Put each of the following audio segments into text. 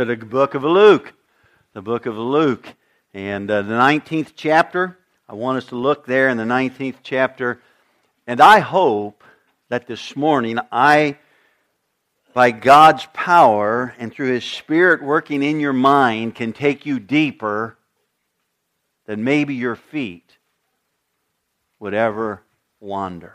to the book of Luke. The book of Luke. And uh, the 19th chapter, I want us to look there in the 19th chapter. And I hope that this morning I, by God's power and through His Spirit working in your mind, can take you deeper than maybe your feet would ever wander.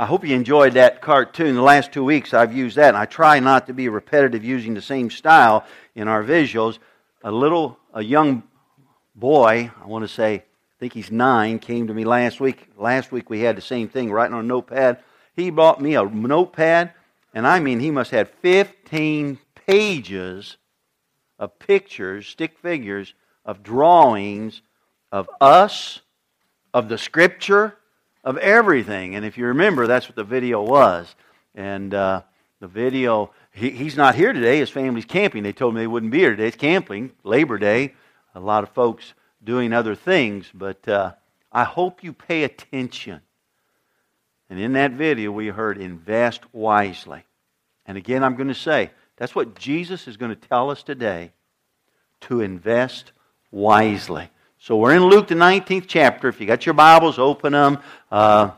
I hope you enjoyed that cartoon. The last two weeks I've used that, and I try not to be repetitive using the same style in our visuals. A little, a young boy, I want to say, I think he's nine, came to me last week. Last week we had the same thing, writing on a notepad. He bought me a notepad, and I mean, he must have 15 pages of pictures, stick figures, of drawings of us, of the scripture, of everything. And if you remember, that's what the video was. And uh, the video, he, he's not here today. His family's camping. They told me they wouldn't be here today. It's camping, Labor Day. A lot of folks doing other things. But uh, I hope you pay attention. And in that video, we heard invest wisely. And again, I'm going to say, that's what Jesus is going to tell us today to invest wisely. So we're in Luke, the 19th chapter. If you got your Bibles, open them. Uh,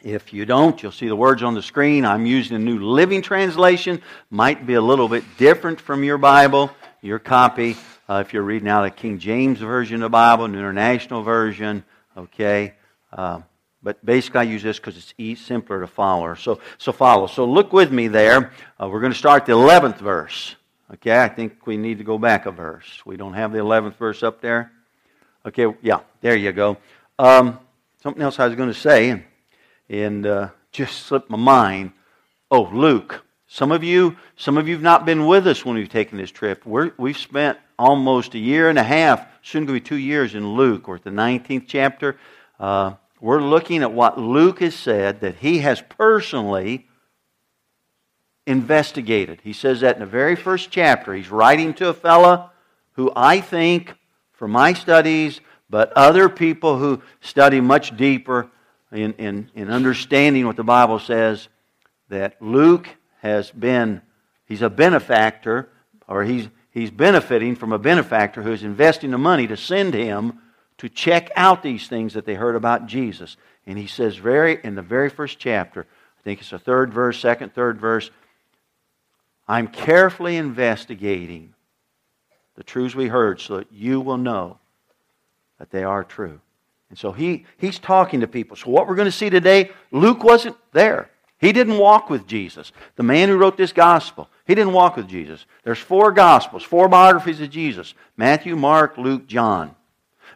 if you don't, you'll see the words on the screen. I'm using a new living translation. Might be a little bit different from your Bible, your copy. Uh, if you're reading out a King James Version of the Bible, New International Version, okay. Uh, but basically, I use this because it's easy, simpler to follow. So, so follow. So look with me there. Uh, we're going to start the 11th verse. Okay, I think we need to go back a verse. We don't have the 11th verse up there. Okay, yeah, there you go. Um, something else I was going to say, and, uh, just slipped my mind. Oh, Luke. Some of you, some of you have not been with us when we've taken this trip. we have spent almost a year and a half, soon going to be two years in Luke. At the 19th chapter. Uh, we're looking at what Luke has said that he has personally investigated. He says that in the very first chapter. He's writing to a fella who I think from my studies, but other people who study much deeper in, in, in understanding what the Bible says, that Luke has been, he's a benefactor, or he's, he's benefiting from a benefactor who's investing the money to send him to check out these things that they heard about Jesus. And he says very in the very first chapter, I think it's the third verse, second, third verse, I'm carefully investigating the truths we heard so that you will know that they are true. And so he, he's talking to people. So, what we're going to see today, Luke wasn't there. He didn't walk with Jesus. The man who wrote this gospel, he didn't walk with Jesus. There's four gospels, four biographies of Jesus Matthew, Mark, Luke, John.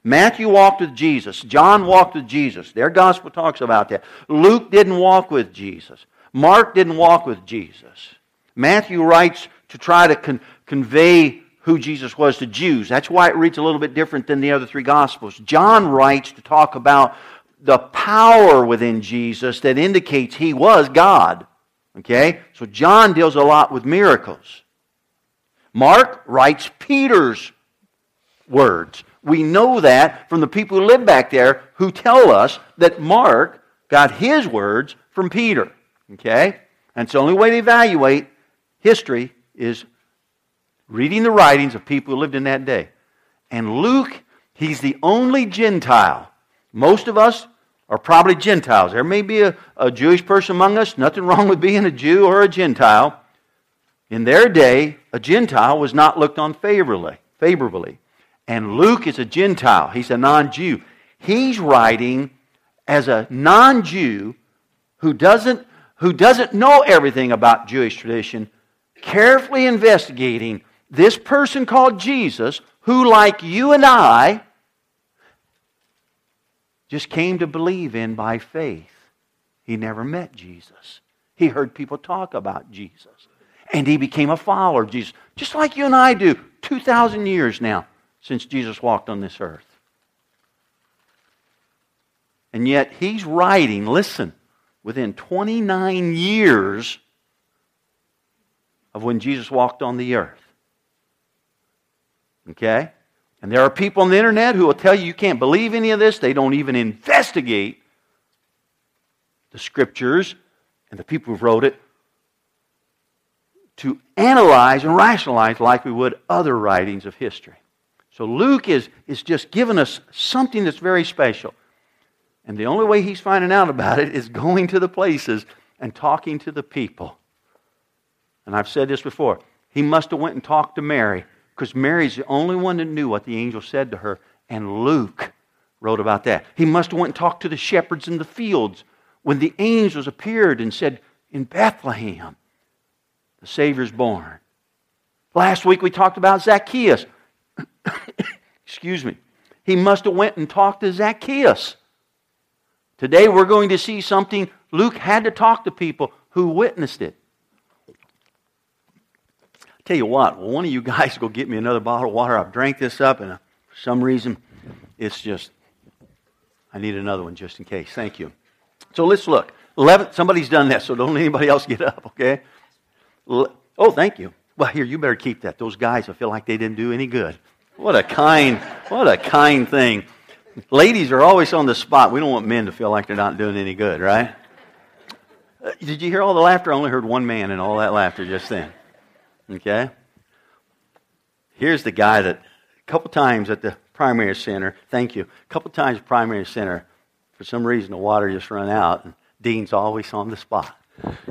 Matthew walked with Jesus. John walked with Jesus. Their gospel talks about that. Luke didn't walk with Jesus. Mark didn't walk with Jesus. Matthew writes to try to con- convey who Jesus was to Jews. That's why it reads a little bit different than the other three Gospels. John writes to talk about the power within Jesus that indicates he was God. Okay? So John deals a lot with miracles. Mark writes Peter's words. We know that from the people who live back there who tell us that Mark got his words from Peter. Okay? And it's the only way to evaluate history is reading the writings of people who lived in that day. And Luke, he's the only Gentile. Most of us are probably Gentiles. There may be a, a Jewish person among us. Nothing wrong with being a Jew or a Gentile. In their day, a Gentile was not looked on favorably. favorably. And Luke is a Gentile. He's a non Jew. He's writing as a non Jew who doesn't, who doesn't know everything about Jewish tradition, carefully investigating this person called Jesus, who, like you and I, just came to believe in by faith. He never met Jesus. He heard people talk about Jesus. And he became a follower of Jesus, just like you and I do, 2,000 years now since Jesus walked on this earth. And yet he's writing, listen, within 29 years of when Jesus walked on the earth. Okay? And there are people on the internet who will tell you you can't believe any of this. They don't even investigate the scriptures and the people who wrote it to analyze and rationalize like we would other writings of history. So Luke is, is just giving us something that's very special. And the only way he's finding out about it is going to the places and talking to the people. And I've said this before. He must have went and talked to Mary because Mary's the only one that knew what the angel said to her. And Luke wrote about that. He must have went and talked to the shepherds in the fields when the angels appeared and said, In Bethlehem, the Savior's born. Last week we talked about Zacchaeus. Excuse me. He must have went and talked to Zacchaeus. Today we're going to see something Luke had to talk to people who witnessed it. Tell you what, one of you guys go get me another bottle of water. I've drank this up, and uh, for some reason, it's just, I need another one just in case. Thank you. So let's look. 11, somebody's done that, so don't let anybody else get up, okay? Oh, thank you. Well, here, you better keep that. Those guys, I feel like they didn't do any good. What a kind, what a kind thing. Ladies are always on the spot. We don't want men to feel like they're not doing any good, right? Uh, did you hear all the laughter? I only heard one man and all that laughter just then. Okay? Here's the guy that a couple times at the primary center, thank you, a couple times primary center, for some reason the water just run out, and Dean's always on the spot.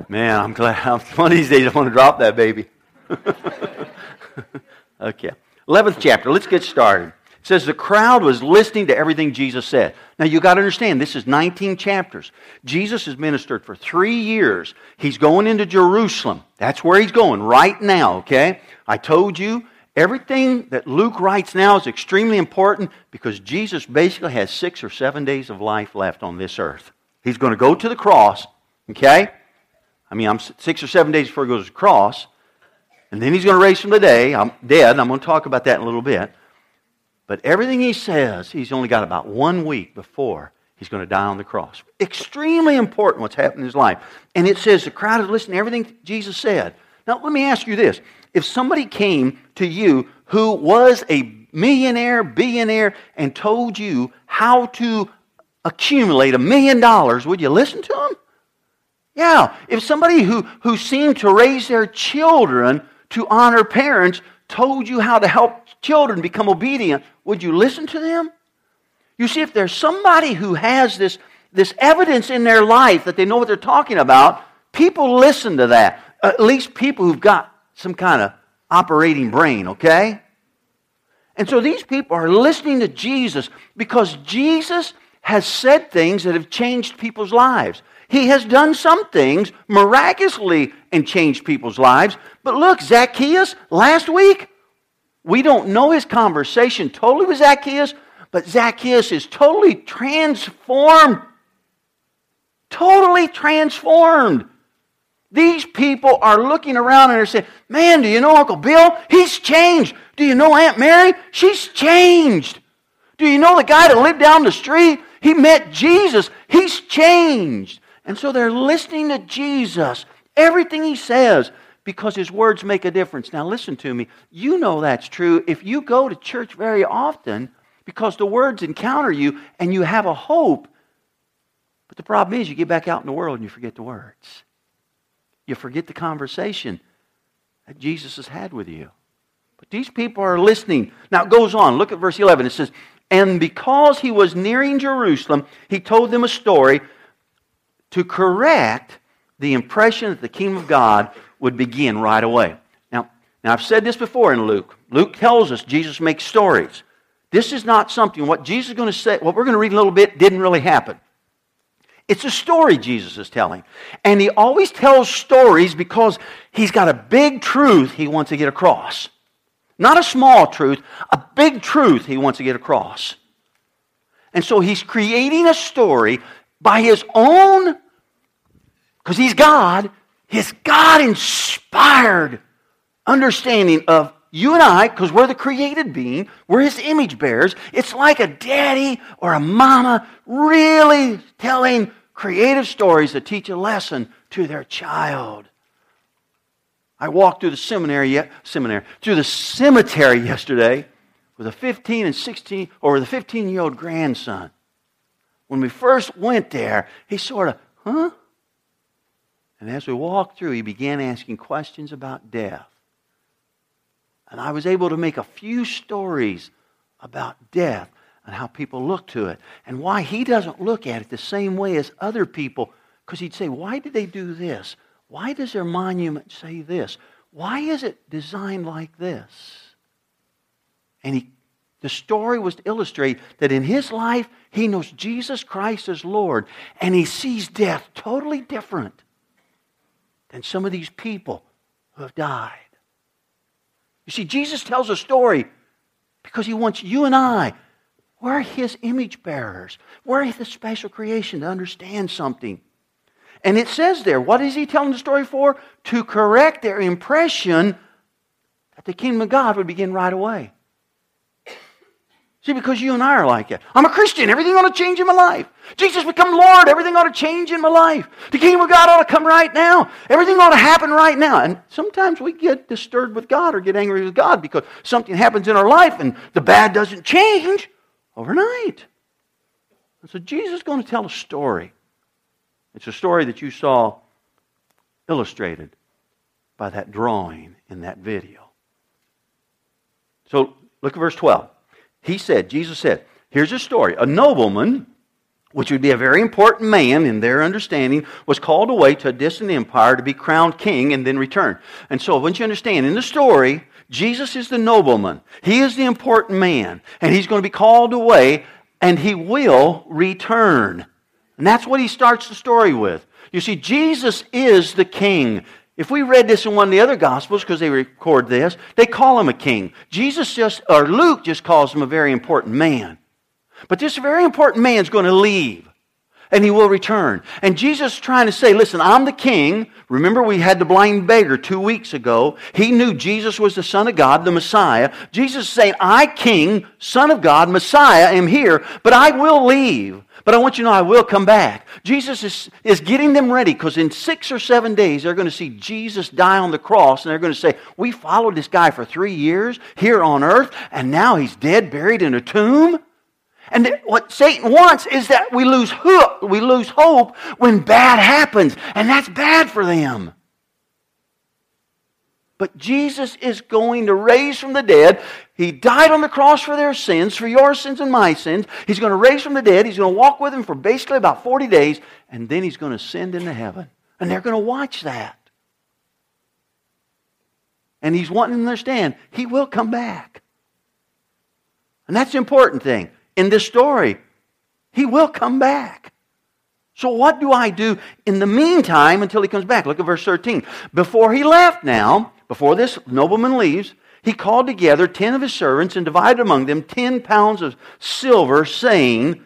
Man, I'm glad. One of these days I want to drop that baby. okay. 11th chapter. Let's get started says the crowd was listening to everything Jesus said. Now you got to understand, this is 19 chapters. Jesus has ministered for three years. He's going into Jerusalem. That's where he's going right now, okay? I told you, everything that Luke writes now is extremely important because Jesus basically has six or seven days of life left on this earth. He's going to go to the cross, okay? I mean, I'm six or seven days before he goes to the cross. And then he's going to raise from the day. I'm dead. I'm going to talk about that in a little bit. But everything he says, he's only got about one week before he's going to die on the cross. Extremely important what's happened in his life. And it says the crowd is listening to everything Jesus said. Now, let me ask you this. If somebody came to you who was a millionaire, billionaire, and told you how to accumulate a million dollars, would you listen to him? Yeah. If somebody who, who seemed to raise their children to honor parents told you how to help children become obedient, would you listen to them? You see, if there's somebody who has this, this evidence in their life that they know what they're talking about, people listen to that. At least people who've got some kind of operating brain, okay? And so these people are listening to Jesus because Jesus has said things that have changed people's lives. He has done some things miraculously and changed people's lives. But look, Zacchaeus, last week, we don't know his conversation totally with Zacchaeus, but Zacchaeus is totally transformed. Totally transformed. These people are looking around and they're saying, Man, do you know Uncle Bill? He's changed. Do you know Aunt Mary? She's changed. Do you know the guy that lived down the street? He met Jesus. He's changed. And so they're listening to Jesus, everything he says because his words make a difference. Now, listen to me. You know that's true if you go to church very often because the words encounter you and you have a hope. But the problem is, you get back out in the world and you forget the words. You forget the conversation that Jesus has had with you. But these people are listening. Now, it goes on. Look at verse 11. It says, And because he was nearing Jerusalem, he told them a story to correct the impression that the kingdom of God would begin right away. Now, now I've said this before in Luke. Luke tells us Jesus makes stories. This is not something, what Jesus is going to say, what we're going to read a little bit didn't really happen. It's a story Jesus is telling. And he always tells stories because he's got a big truth he wants to get across. Not a small truth, a big truth he wants to get across. And so he's creating a story by his own, because he's God, his God inspired understanding of you and I, because we're the created being, we're his image bearers. It's like a daddy or a mama really telling creative stories that teach a lesson to their child. I walked through the seminary, seminary, through the cemetery yesterday with a 15 and 16, or the 15 year old grandson. When we first went there, he sort of, huh? And as we walked through, he began asking questions about death. And I was able to make a few stories about death and how people look to it and why he doesn't look at it the same way as other people. Because he'd say, Why did they do this? Why does their monument say this? Why is it designed like this? And he, the story was to illustrate that in his life, he knows Jesus Christ as Lord, and he sees death totally different than some of these people who have died. You see, Jesus tells a story because he wants you and I, we're his image bearers. We're the special creation to understand something. And it says there, what is he telling the story for? To correct their impression that the kingdom of God would begin right away. See, because you and I are like it. I'm a Christian. Everything ought to change in my life. Jesus become Lord. Everything ought to change in my life. The kingdom of God ought to come right now. Everything ought to happen right now. And sometimes we get disturbed with God or get angry with God because something happens in our life and the bad doesn't change overnight. And so Jesus is going to tell a story. It's a story that you saw illustrated by that drawing in that video. So look at verse 12. He said, Jesus said, here's a story. A nobleman, which would be a very important man in their understanding, was called away to a distant empire to be crowned king and then return. And so, once you understand, in the story, Jesus is the nobleman. He is the important man. And he's going to be called away and he will return. And that's what he starts the story with. You see, Jesus is the king. If we read this in one of the other Gospels, because they record this, they call him a king. Jesus just, or Luke just calls him a very important man. But this very important man is going to leave and he will return. And Jesus is trying to say, listen, I'm the king. Remember, we had the blind beggar two weeks ago. He knew Jesus was the Son of God, the Messiah. Jesus is saying, I, King, Son of God, Messiah, am here, but I will leave. But I want you to know I will come back. Jesus is, is getting them ready because in six or seven days they're going to see Jesus die on the cross and they're going to say, We followed this guy for three years here on earth and now he's dead, buried in a tomb. And what Satan wants is that we lose hope, we lose hope when bad happens, and that's bad for them. But Jesus is going to raise from the dead. He died on the cross for their sins, for your sins and my sins. He's going to raise from the dead. He's going to walk with them for basically about 40 days, and then he's going to ascend into heaven. And they're going to watch that. And he's wanting them to understand he will come back. And that's the important thing in this story. He will come back. So, what do I do in the meantime until he comes back? Look at verse 13. Before he left now, before this nobleman leaves, he called together ten of his servants and divided among them ten pounds of silver, saying,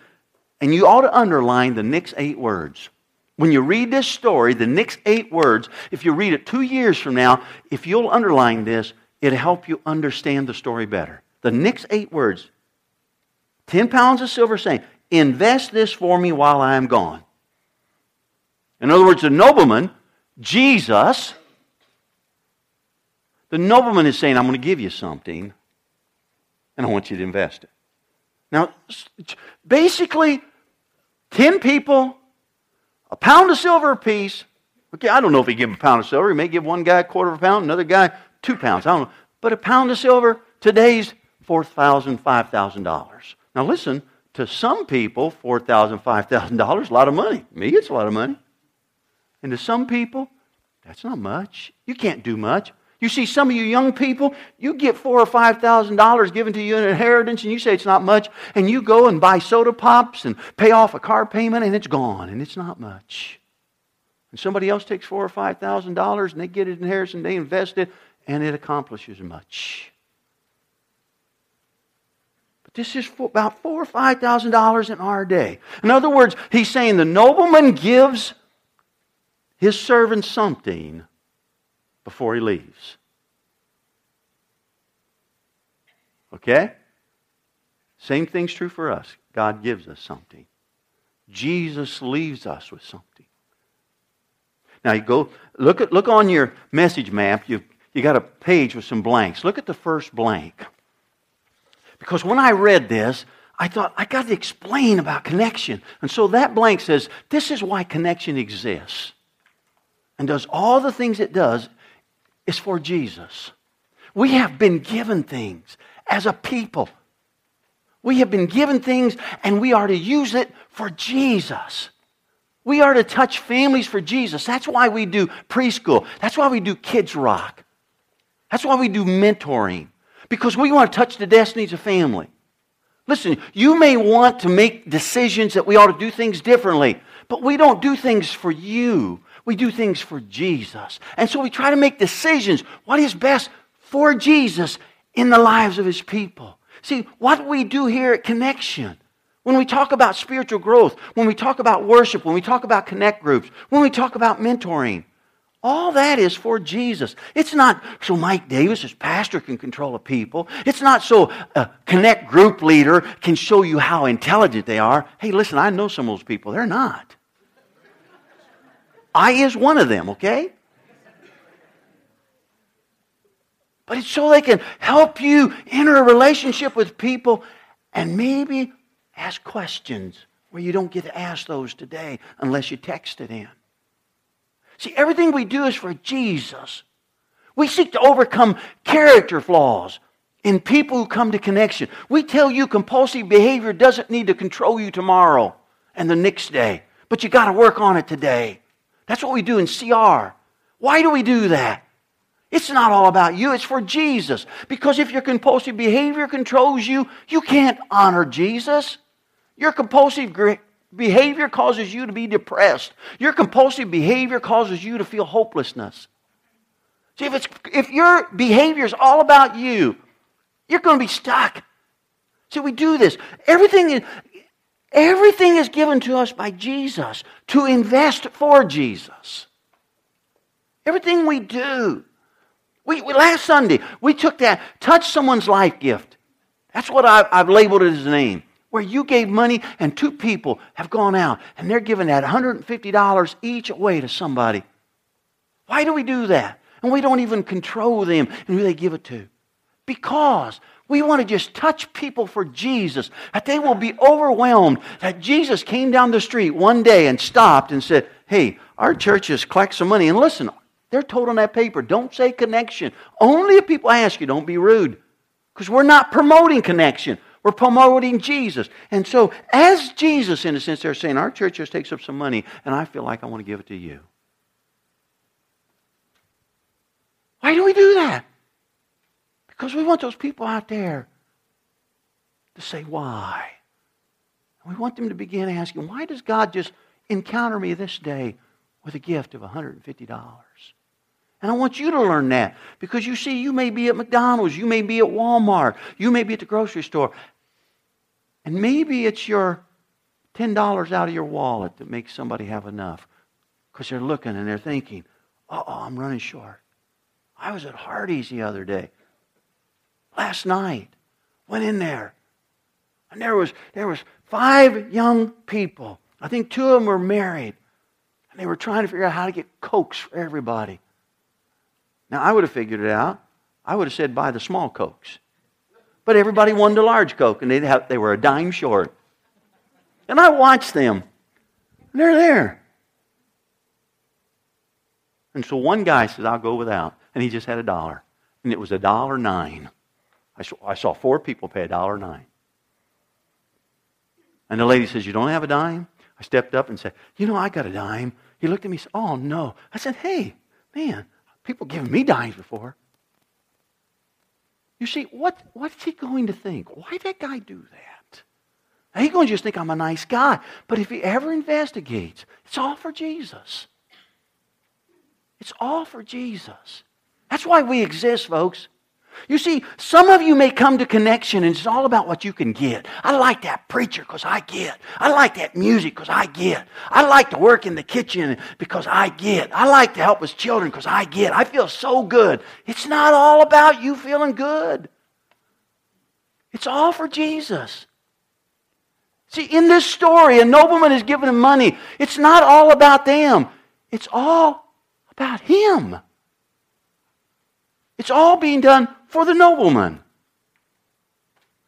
and you ought to underline the next eight words. When you read this story, the next eight words, if you read it two years from now, if you'll underline this, it'll help you understand the story better. The next eight words 10 pounds of silver, saying, Invest this for me while I am gone. In other words, the nobleman, Jesus, the nobleman is saying, I'm going to give you something, and I want you to invest it. Now, basically, 10 people, a pound of silver apiece. Okay, I don't know if he give him a pound of silver. He may give one guy a quarter of a pound, another guy two pounds. I don't know. But a pound of silver, today's $4,000, $5,000. Now listen, to some people, $4,000, $5,000 a lot of money. Me, it's a lot of money. And to some people, that's not much. You can't do much. You see, some of you young people, you get four or five thousand dollars given to you in inheritance, and you say it's not much, and you go and buy soda pops and pay off a car payment, and it's gone, and it's not much. And somebody else takes four or five thousand dollars, and they get it in inheritance, and they invest it, and it accomplishes much. But this is about four or five thousand dollars in our day. In other words, he's saying the nobleman gives his servant something before he leaves. Okay? Same thing's true for us. God gives us something. Jesus leaves us with something. Now you go look at look on your message map. You you got a page with some blanks. Look at the first blank. Because when I read this, I thought I got to explain about connection. And so that blank says, this is why connection exists. and does all the things it does is for Jesus. We have been given things as a people. We have been given things and we are to use it for Jesus. We are to touch families for Jesus. That's why we do preschool. That's why we do kids rock. That's why we do mentoring. Because we want to touch the destinies of family. Listen, you may want to make decisions that we ought to do things differently, but we don't do things for you. We do things for Jesus. And so we try to make decisions what is best for Jesus in the lives of his people. See, what we do here at Connection, when we talk about spiritual growth, when we talk about worship, when we talk about connect groups, when we talk about mentoring, all that is for Jesus. It's not so Mike Davis, as pastor, can control a people. It's not so a connect group leader can show you how intelligent they are. Hey, listen, I know some of those people. They're not. I is one of them, okay? But it's so they can help you enter a relationship with people and maybe ask questions where you don't get to ask those today unless you text it in. See, everything we do is for Jesus. We seek to overcome character flaws in people who come to connection. We tell you compulsive behavior doesn't need to control you tomorrow and the next day, but you got to work on it today. That's what we do in CR. Why do we do that? It's not all about you, it's for Jesus. Because if your compulsive behavior controls you, you can't honor Jesus. Your compulsive behavior causes you to be depressed. Your compulsive behavior causes you to feel hopelessness. See, if, it's, if your behavior is all about you, you're going to be stuck. See, we do this. Everything is, everything is given to us by Jesus to invest for Jesus. Everything we do. We, we, last Sunday, we took that touch someone's life gift. That's what I've, I've labeled it as a name. Where you gave money and two people have gone out and they're giving that $150 each away to somebody. Why do we do that? And we don't even control them and who they give it to. Because we want to just touch people for Jesus, that they will be overwhelmed that Jesus came down the street one day and stopped and said, Hey, our church has collected some money. And listen, they're told on that paper, don't say connection. Only if people ask you, don't be rude. Because we're not promoting connection. We're promoting Jesus. And so, as Jesus, in a sense, they're saying, Our church just takes up some money, and I feel like I want to give it to you. Why do we do that? Because we want those people out there to say, Why? we want them to begin asking, Why does God just encounter me this day with a gift of $150? And I want you to learn that because you see, you may be at McDonald's, you may be at Walmart, you may be at the grocery store, and maybe it's your $10 out of your wallet that makes somebody have enough because they're looking and they're thinking, uh oh, I'm running short. I was at Hardee's the other day, last night, went in there, and there was, there was five young people. I think two of them were married, and they were trying to figure out how to get Cokes for everybody. Now, I would have figured it out. I would have said, buy the small Cokes. But everybody wanted a large Coke, and they, have, they were a dime short. And I watched them. And they're there. And so one guy says, I'll go without. And he just had a dollar. And it was a dollar nine. I saw, I saw four people pay a dollar nine. And the lady says, You don't have a dime? I stepped up and said, You know, I got a dime. He looked at me and said, Oh, no. I said, Hey, man, People given me dimes before. You see, what, what's he going to think? Why did that guy do that? He's going to just think I'm a nice guy. But if he ever investigates, it's all for Jesus. It's all for Jesus. That's why we exist, folks. You see, some of you may come to connection and it's all about what you can get. I like that preacher because I get. I like that music because I get. I like to work in the kitchen because I get. I like to help with children because I get. I feel so good. It's not all about you feeling good. It's all for Jesus. See, in this story, a nobleman is giving him money. It's not all about them. It's all about him. It's all being done for the nobleman.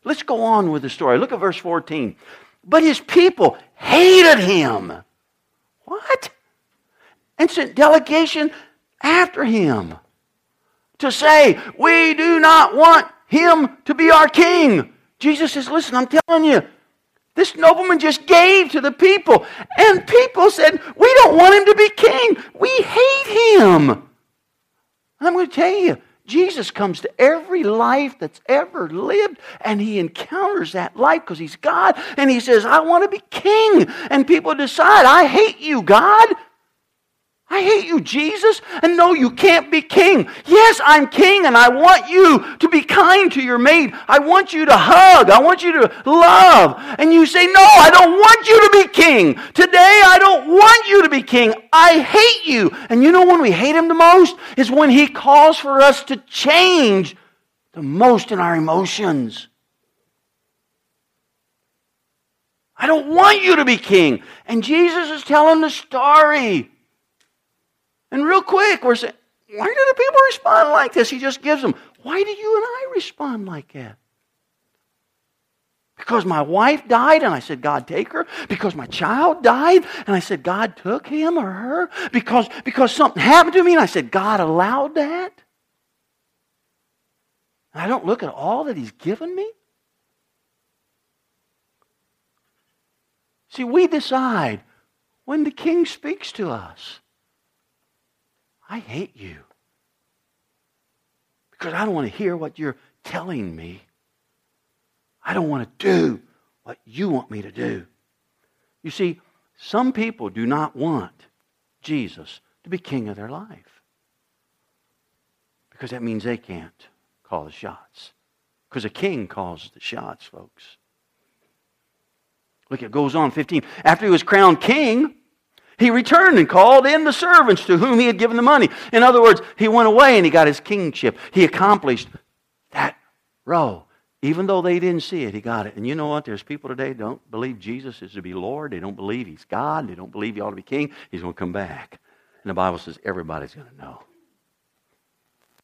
Let's go on with the story. Look at verse 14. But his people hated him. What? and sent delegation after him to say, We do not want him to be our king. Jesus says, Listen, I'm telling you, this nobleman just gave to the people. And people said, We don't want him to be king. We hate him. I'm going to tell you, Jesus comes to every life that's ever lived and he encounters that life because he's God and he says, I want to be king. And people decide, I hate you, God. I hate you, Jesus. And no, you can't be king. Yes, I'm king, and I want you to be kind to your mate. I want you to hug. I want you to love. And you say, No, I don't want you to be king. Today, I don't want you to be king. I hate you. And you know when we hate him the most? Is when he calls for us to change the most in our emotions. I don't want you to be king. And Jesus is telling the story. And real quick, we're saying, why do the people respond like this? He just gives them. Why do you and I respond like that? Because my wife died and I said, God, take her. Because my child died and I said, God took him or her. Because, because something happened to me and I said, God allowed that. And I don't look at all that He's given me. See, we decide when the King speaks to us. I hate you. Because I don't want to hear what you're telling me. I don't want to do what you want me to do. You see, some people do not want Jesus to be king of their life. Because that means they can't call the shots. Because a king calls the shots, folks. Look, it goes on 15. After he was crowned king, he returned and called in the servants to whom he had given the money. In other words, he went away and he got his kingship. He accomplished that role. Even though they didn't see it, he got it. And you know what? There's people today don't believe Jesus is to be Lord. They don't believe he's God. They don't believe he ought to be king. He's going to come back. And the Bible says everybody's going to know.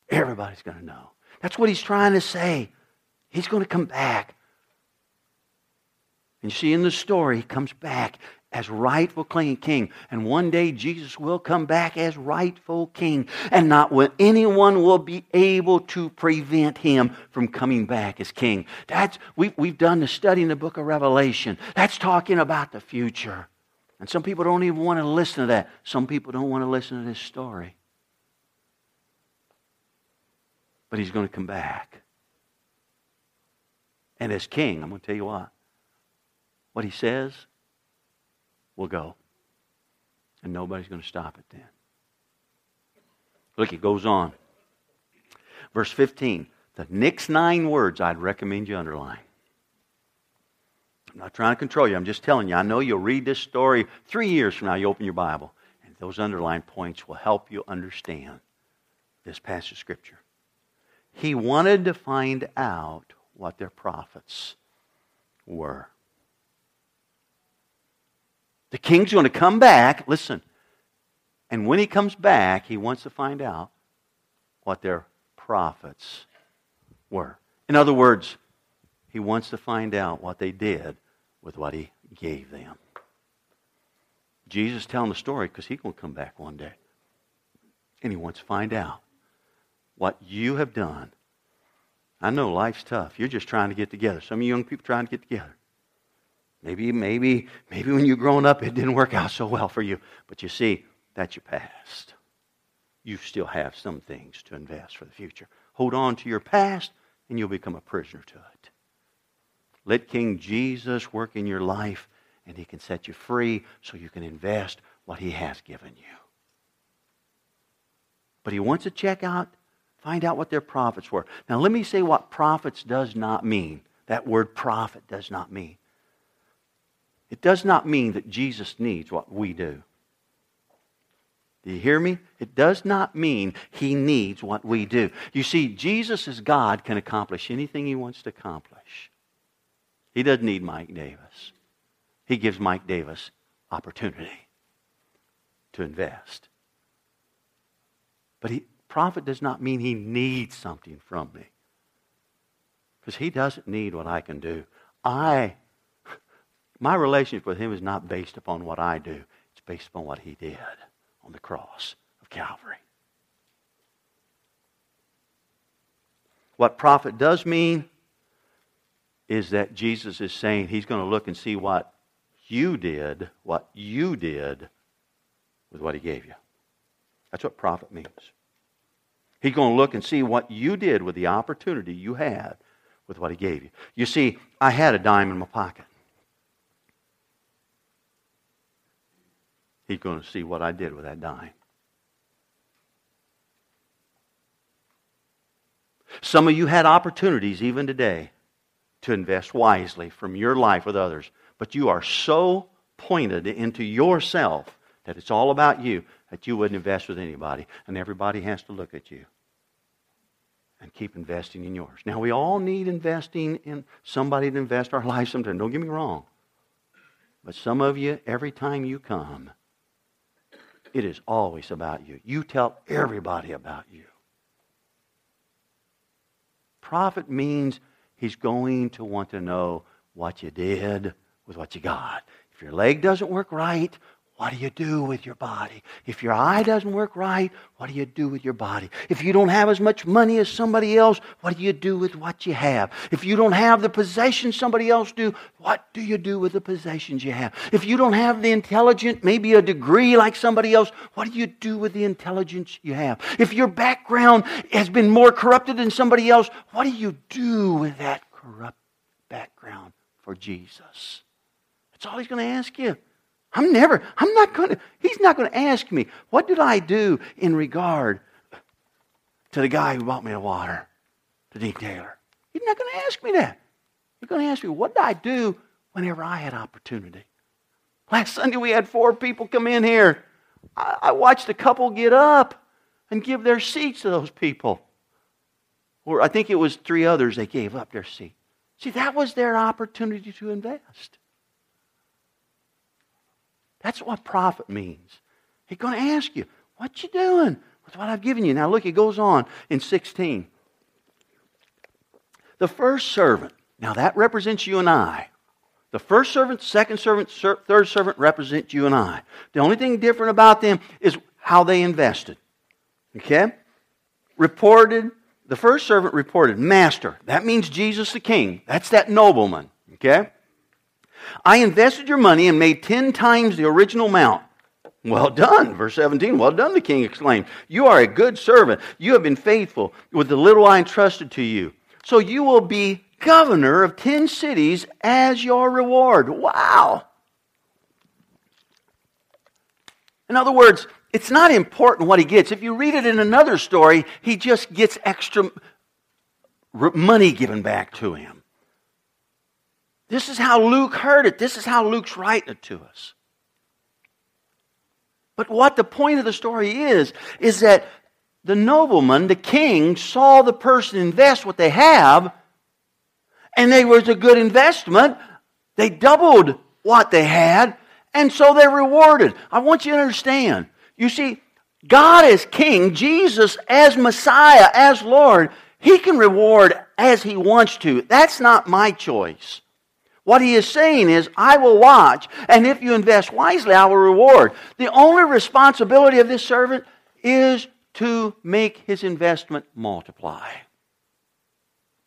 Everybody's going to know. That's what he's trying to say. He's going to come back. And you see in the story, he comes back as rightful king. And one day Jesus will come back as rightful king. And not anyone will be able to prevent him from coming back as king. That's, we, we've done the study in the book of Revelation. That's talking about the future. And some people don't even want to listen to that. Some people don't want to listen to this story. But he's going to come back. And as king, I'm going to tell you what. What he says will go. And nobody's going to stop it then. Look, it goes on. Verse 15. The next nine words I'd recommend you underline. I'm not trying to control you. I'm just telling you. I know you'll read this story three years from now. You open your Bible, and those underlined points will help you understand this passage of Scripture. He wanted to find out what their profits were. The king's going to come back. Listen. And when he comes back, he wants to find out what their profits were. In other words, he wants to find out what they did with what he gave them. Jesus telling the story because he's going to come back one day. And he wants to find out what you have done. I know life's tough. You're just trying to get together. Some of you young people trying to get together. Maybe, maybe, maybe when you're growing up, it didn't work out so well for you. But you see, that's your past. You still have some things to invest for the future. Hold on to your past, and you'll become a prisoner to it. Let King Jesus work in your life, and he can set you free so you can invest what he has given you. But he wants to check out, find out what their profits were. Now, let me say what profits does not mean. That word profit does not mean. It does not mean that Jesus needs what we do. Do you hear me? It does not mean he needs what we do. You see, Jesus as God can accomplish anything he wants to accomplish. He doesn't need Mike Davis. He gives Mike Davis opportunity to invest. But he, profit does not mean he needs something from me. Because he doesn't need what I can do. I my relationship with Him is not based upon what I do, it's based upon what He did on the cross of Calvary. What profit does mean is that Jesus is saying he's going to look and see what you did, what you did with what he gave you. That's what profit means. He's going to look and see what you did with the opportunity you had with what he gave you. You see, I had a dime in my pocket. He's going to see what I did with that dime. Some of you had opportunities even today to invest wisely from your life with others, but you are so pointed into yourself that it's all about you that you wouldn't invest with anybody, and everybody has to look at you and keep investing in yours. Now, we all need investing in somebody to invest our lives sometime. Don't get me wrong. But some of you, every time you come, it is always about you. You tell everybody about you. Profit means he's going to want to know what you did with what you got. If your leg doesn't work right, what do you do with your body? If your eye doesn't work right, what do you do with your body? If you don't have as much money as somebody else, what do you do with what you have? If you don't have the possessions somebody else do, what do you do with the possessions you have? If you don't have the intelligence, maybe a degree like somebody else, what do you do with the intelligence you have? If your background has been more corrupted than somebody else, what do you do with that corrupt background for Jesus? That's all he's going to ask you. I'm never, I'm not going to, he's not going to ask me, what did I do in regard to the guy who bought me the water, to Dean Taylor? He's not going to ask me that. He's going to ask me, what did I do whenever I had opportunity? Last Sunday we had four people come in here. I, I watched a couple get up and give their seats to those people. Or I think it was three others they gave up their seat. See, that was their opportunity to invest. That's what profit means. He's going to ask you, what you doing with what I've given you? Now look, it goes on in 16. The first servant, now that represents you and I. The first servant, second servant, third servant represent you and I. The only thing different about them is how they invested. Okay? Reported, the first servant reported, Master. That means Jesus the King. That's that nobleman. Okay? I invested your money and made ten times the original amount. Well done. Verse 17. Well done, the king exclaimed. You are a good servant. You have been faithful with the little I entrusted to you. So you will be governor of ten cities as your reward. Wow. In other words, it's not important what he gets. If you read it in another story, he just gets extra money given back to him. This is how Luke heard it. This is how Luke's writing it to us. But what the point of the story is, is that the nobleman, the king, saw the person invest what they have, and they was a good investment. They doubled what they had, and so they're rewarded. I want you to understand. You see, God as king, Jesus as Messiah, as Lord, he can reward as he wants to. That's not my choice. What he is saying is, I will watch, and if you invest wisely, I will reward. The only responsibility of this servant is to make his investment multiply.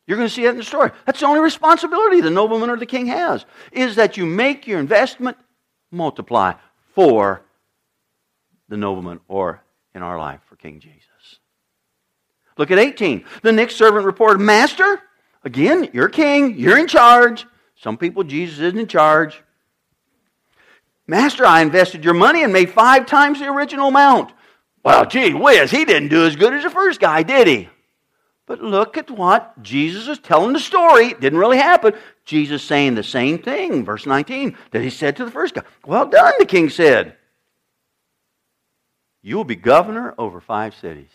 You're going to see that in the story. That's the only responsibility the nobleman or the king has, is that you make your investment multiply for the nobleman, or in our life, for King Jesus. Look at 18. The next servant reported, Master, again, you're king, you're in charge. Some people, Jesus isn't in charge. Master, I invested your money and made five times the original amount. Well, gee whiz, he didn't do as good as the first guy, did he? But look at what Jesus is telling the story. It didn't really happen. Jesus saying the same thing, verse 19, that he said to the first guy. Well done, the king said. You will be governor over five cities.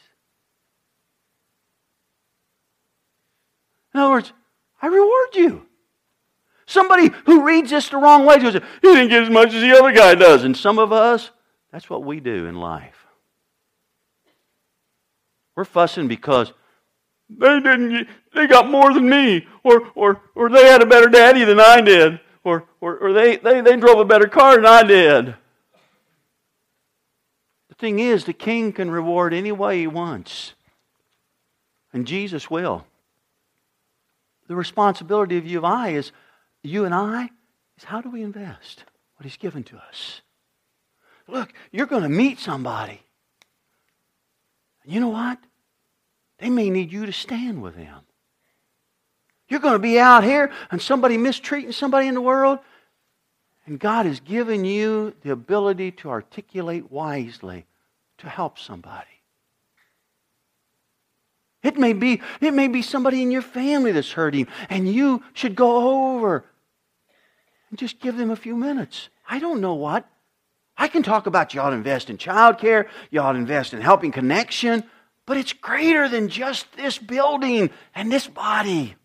In other words, I reward you. Somebody who reads this the wrong way says, he didn't get as much as the other guy does. And some of us, that's what we do in life. We're fussing because they didn't get, they got more than me, or, or, or they had a better daddy than I did, or, or, or they, they, they drove a better car than I did. The thing is, the king can reward any way he wants, and Jesus will. The responsibility of you and I is, you and I, is how do we invest what he's given to us? Look, you're going to meet somebody. You know what? They may need you to stand with them. You're going to be out here and somebody mistreating somebody in the world, and God has given you the ability to articulate wisely to help somebody. It may be, it may be somebody in your family that's hurting, and you should go over and just give them a few minutes. I don't know what. I can talk about to invest in childcare, to invest in helping connection, but it's greater than just this building and this body.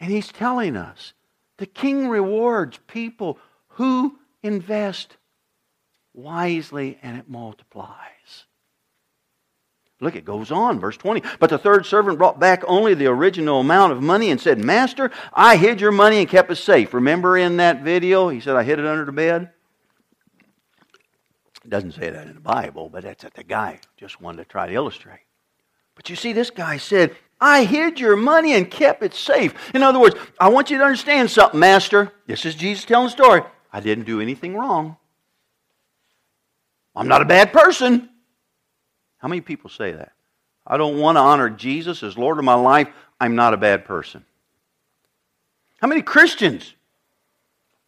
And he's telling us the king rewards people who invest wisely and it multiplies. Look, it goes on, verse 20. But the third servant brought back only the original amount of money and said, Master, I hid your money and kept it safe. Remember in that video, he said, I hid it under the bed? It doesn't say that in the Bible, but that's what the guy just wanted to try to illustrate. But you see, this guy said, I hid your money and kept it safe. In other words, I want you to understand something, Master. This is Jesus telling the story. I didn't do anything wrong. I'm not a bad person. How many people say that? I don't want to honor Jesus as Lord of my life. I'm not a bad person. How many Christians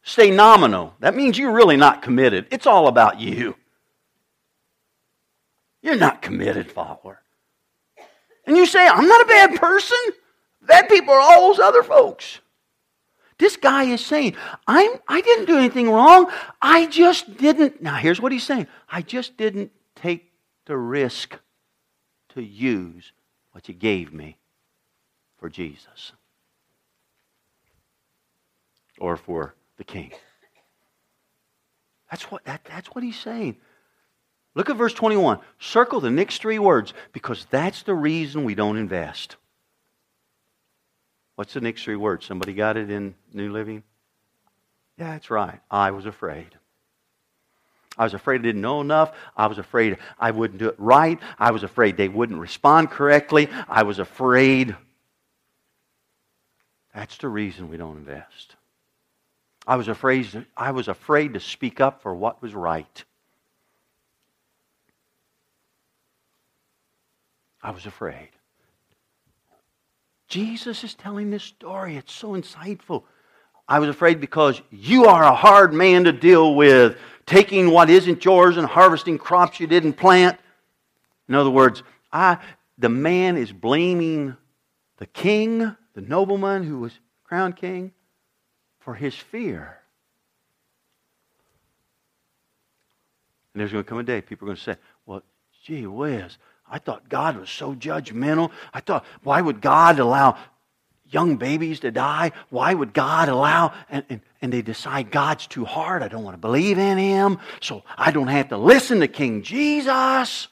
stay nominal? That means you're really not committed. It's all about you. You're not committed follower. And you say, I'm not a bad person. Bad people are all those other folks. This guy is saying, I'm, I didn't do anything wrong. I just didn't. Now, here's what he's saying I just didn't the risk to use what you gave me for Jesus or for the king. That's what, that, that's what he's saying. Look at verse 21. Circle the next three words because that's the reason we don't invest. What's the next three words? Somebody got it in New Living? Yeah, that's right. I was afraid. I was afraid I didn't know enough. I was afraid I wouldn't do it right. I was afraid they wouldn't respond correctly. I was afraid. That's the reason we don't invest. I was afraid, I was afraid to speak up for what was right. I was afraid. Jesus is telling this story. It's so insightful. I was afraid because you are a hard man to deal with, taking what isn't yours and harvesting crops you didn't plant. In other words, I, the man is blaming the king, the nobleman who was crowned king, for his fear. And there's going to come a day people are going to say, well, gee whiz, I thought God was so judgmental. I thought, why would God allow young babies to die? Why would God allow? And, and, and they decide God's too hard. I don't want to believe in Him. So I don't have to listen to King Jesus.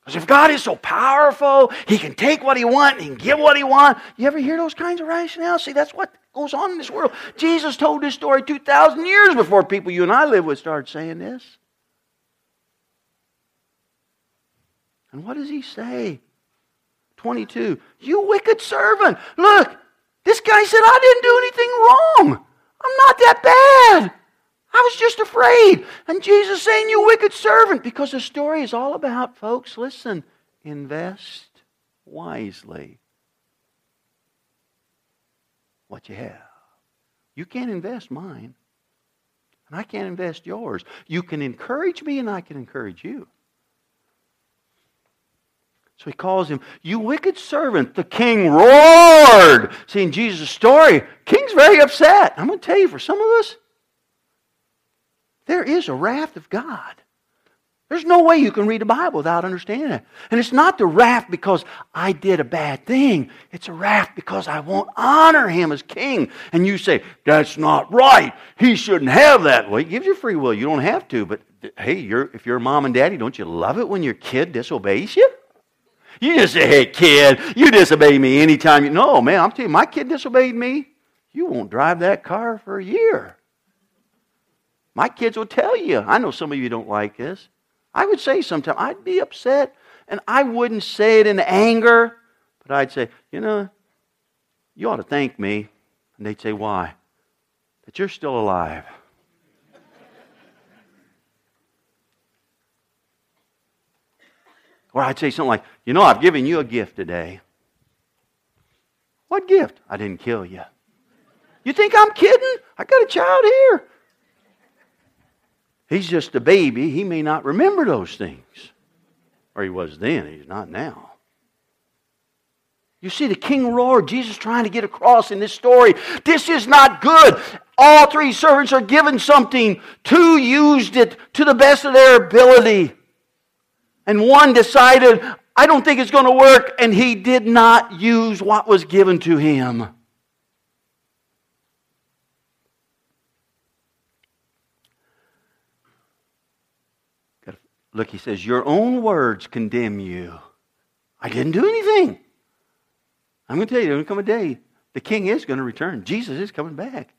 Because if God is so powerful, He can take what He wants, and He can give what He wants. You ever hear those kinds of rationales? See, that's what goes on in this world. Jesus told this story 2,000 years before people you and I live with started saying this. And what does he say? 22. You wicked servant. Look, this guy said, I didn't do anything wrong. I'm not that bad. I was just afraid. And Jesus saying, You wicked servant. Because the story is all about, folks, listen, invest wisely what you have. You can't invest mine. And I can't invest yours. You can encourage me, and I can encourage you. So he calls him, You wicked servant. The king roared. See, in Jesus' story, king's very upset. I'm going to tell you, for some of us, there is a wrath of God. There's no way you can read the Bible without understanding it. And it's not the wrath because I did a bad thing. It's a wrath because I won't honor him as king. And you say, that's not right. He shouldn't have that. Well, he gives you free will. You don't have to. But hey, you're, if you're mom and daddy, don't you love it when your kid disobeys you? You just say, hey, kid, you disobey me anytime you. No, man, I'm telling you, my kid disobeyed me. you won't drive that car for a year. My kids will tell you. I know some of you don't like this. I would say sometimes, I'd be upset, and I wouldn't say it in anger, but I'd say, you know, you ought to thank me. And they'd say, why? That you're still alive. Or I'd say something like, You know, I've given you a gift today. What gift? I didn't kill you. You think I'm kidding? I got a child here. He's just a baby. He may not remember those things. Or he was then, he's not now. You see, the king roared. Jesus trying to get across in this story. This is not good. All three servants are given something. Two used it to the best of their ability. And one decided, I don't think it's going to work, and he did not use what was given to him. Look, he says, Your own words condemn you. I didn't do anything. I'm going to tell you, there's going to come a day the king is going to return. Jesus is coming back.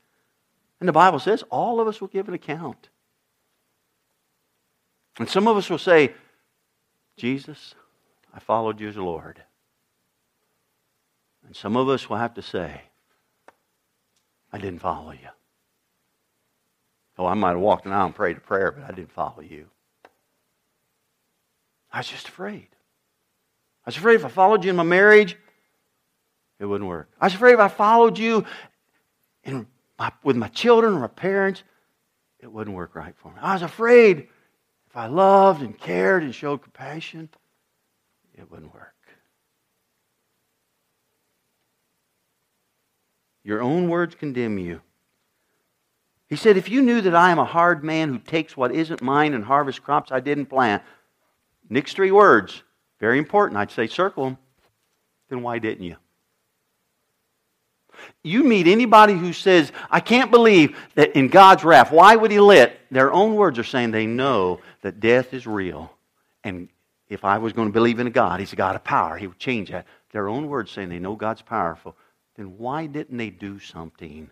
And the Bible says all of us will give an account. And some of us will say, Jesus, I followed you as Lord. And some of us will have to say, I didn't follow you. Oh, I might have walked an aisle and prayed a prayer, but I didn't follow you. I was just afraid. I was afraid if I followed you in my marriage, it wouldn't work. I was afraid if I followed you in my, with my children or my parents, it wouldn't work right for me. I was afraid I loved and cared and showed compassion, it wouldn't work. Your own words condemn you. He said, If you knew that I am a hard man who takes what isn't mine and harvests crops I didn't plant, next three words, very important. I'd say circle them. Then why didn't you? You meet anybody who says, I can't believe that in God's wrath, why would He let? Their own words are saying they know that death is real. And if I was going to believe in a God, He's a God of power, He would change that. Their own words saying they know God's powerful. Then why didn't they do something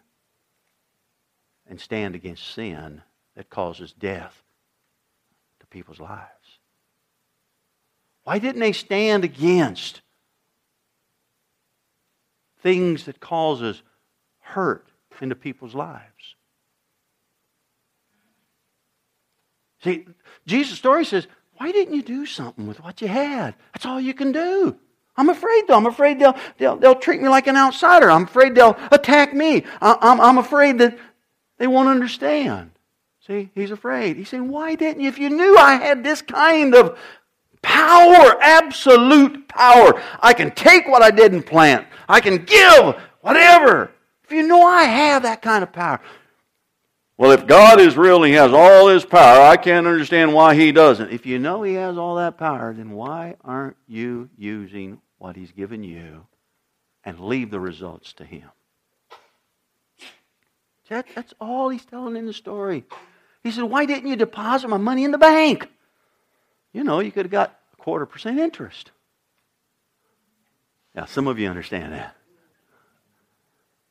and stand against sin that causes death to people's lives? Why didn't they stand against things that causes hurt into people's lives. See, Jesus' story says, why didn't you do something with what you had? That's all you can do. I'm afraid, though. I'm afraid they'll, they'll, they'll treat me like an outsider. I'm afraid they'll attack me. I, I'm, I'm afraid that they won't understand. See, he's afraid. He's saying, Why didn't you? If you knew I had this kind of power, absolute power, I can take what I didn't plant, I can give whatever. If you know I have that kind of power. Well, if God is real and He has all His power, I can't understand why He doesn't. If you know He has all that power, then why aren't you using what He's given you and leave the results to Him? That, that's all He's telling in the story. He said, Why didn't you deposit my money in the bank? You know, you could have got a quarter percent interest. Now, some of you understand that.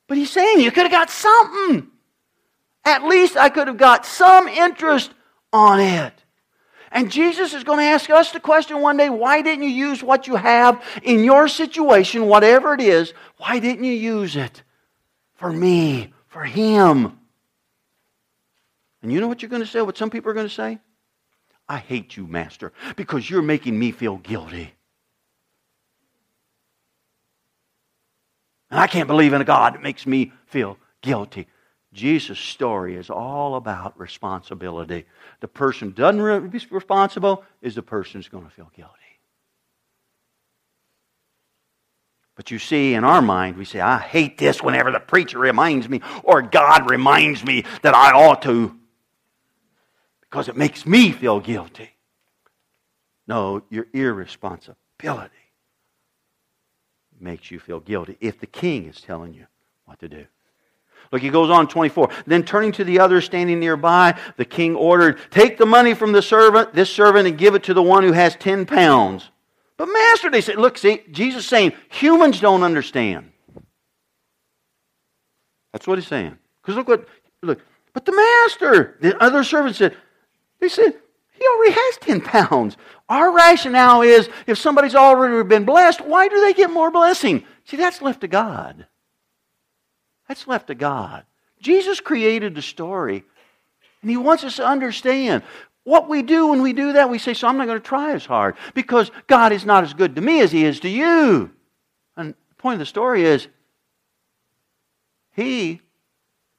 But he's saying you could have got something. At least I could have got some interest on it. And Jesus is going to ask us the question one day why didn't you use what you have in your situation, whatever it is? Why didn't you use it for me, for Him? And you know what you're going to say? What some people are going to say? I hate you, Master, because you're making me feel guilty. And I can't believe in a God that makes me feel guilty. Jesus' story is all about responsibility. The person doesn't be responsible is the person who's going to feel guilty. But you see, in our mind, we say, I hate this whenever the preacher reminds me or God reminds me that I ought to because it makes me feel guilty. No, your irresponsibility makes you feel guilty if the king is telling you what to do. Look, he goes on 24. Then turning to the other standing nearby, the king ordered, Take the money from the servant, this servant, and give it to the one who has 10 pounds. But, Master, they said, Look, see, Jesus saying, humans don't understand. That's what he's saying. Because look what, look, but the master, the other servant said, they said, he already has 10 pounds. Our rationale is if somebody's already been blessed, why do they get more blessing? See, that's left to God. That's left to God. Jesus created the story, and he wants us to understand. What we do when we do that, we say, So I'm not going to try as hard because God is not as good to me as He is to you. And the point of the story is, He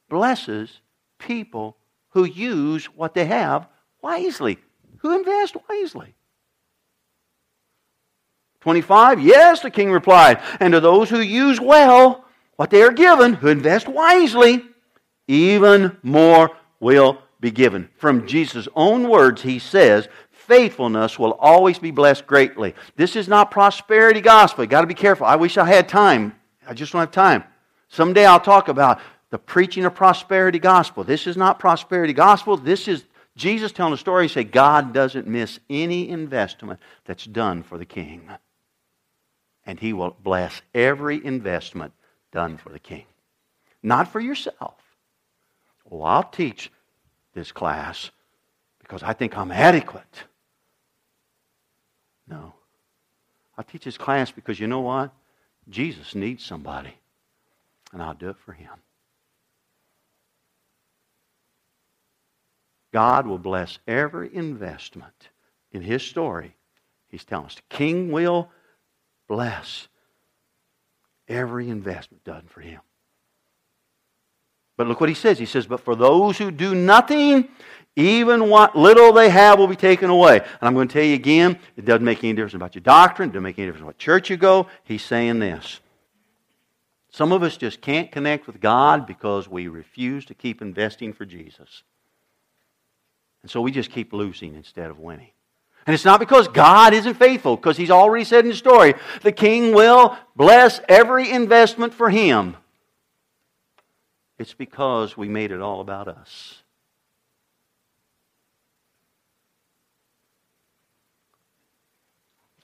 blesses people who use what they have wisely, who invest wisely. 25, yes, the king replied, and to those who use well what they are given, who invest wisely, even more will be given. From Jesus' own words, he says, faithfulness will always be blessed greatly. This is not prosperity gospel. You got to be careful. I wish I had time. I just don't have time. Someday I'll talk about the preaching of prosperity gospel. This is not prosperity gospel. This is Jesus telling a story. He said, God doesn't miss any investment that's done for the king. And he will bless every investment done for the king. Not for yourself. Well, I'll teach this class because I think I'm adequate. No. I'll teach this class because you know what? Jesus needs somebody, and I'll do it for him. God will bless every investment in his story. He's telling us the king will bless every investment done for him. But look what he says. He says, But for those who do nothing, even what little they have will be taken away. And I'm going to tell you again, it doesn't make any difference about your doctrine, it doesn't make any difference what church you go. He's saying this. Some of us just can't connect with God because we refuse to keep investing for Jesus. And so we just keep losing instead of winning. And it's not because God isn't faithful, because He's already said in the story, the king will bless every investment for him. It's because we made it all about us.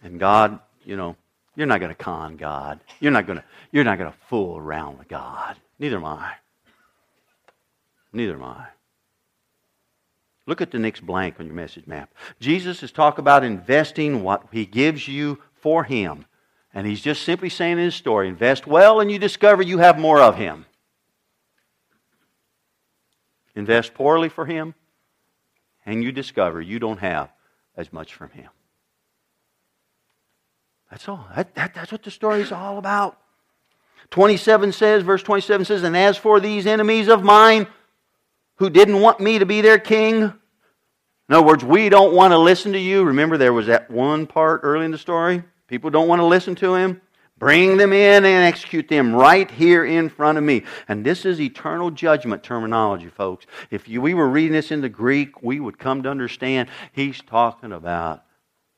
And God, you know, you're not going to con God. You're not going to you're not going to fool around with God. Neither am I. Neither am I. Look at the next blank on your message map. Jesus is talking about investing what he gives you for him. And he's just simply saying in his story invest well and you discover you have more of him. Invest poorly for him and you discover you don't have as much from him. That's all. That, that, that's what the story is all about. 27 says, verse 27 says, And as for these enemies of mine, who didn't want me to be their king. In other words, we don't want to listen to you. Remember, there was that one part early in the story? People don't want to listen to him. Bring them in and execute them right here in front of me. And this is eternal judgment terminology, folks. If you, we were reading this in the Greek, we would come to understand he's talking about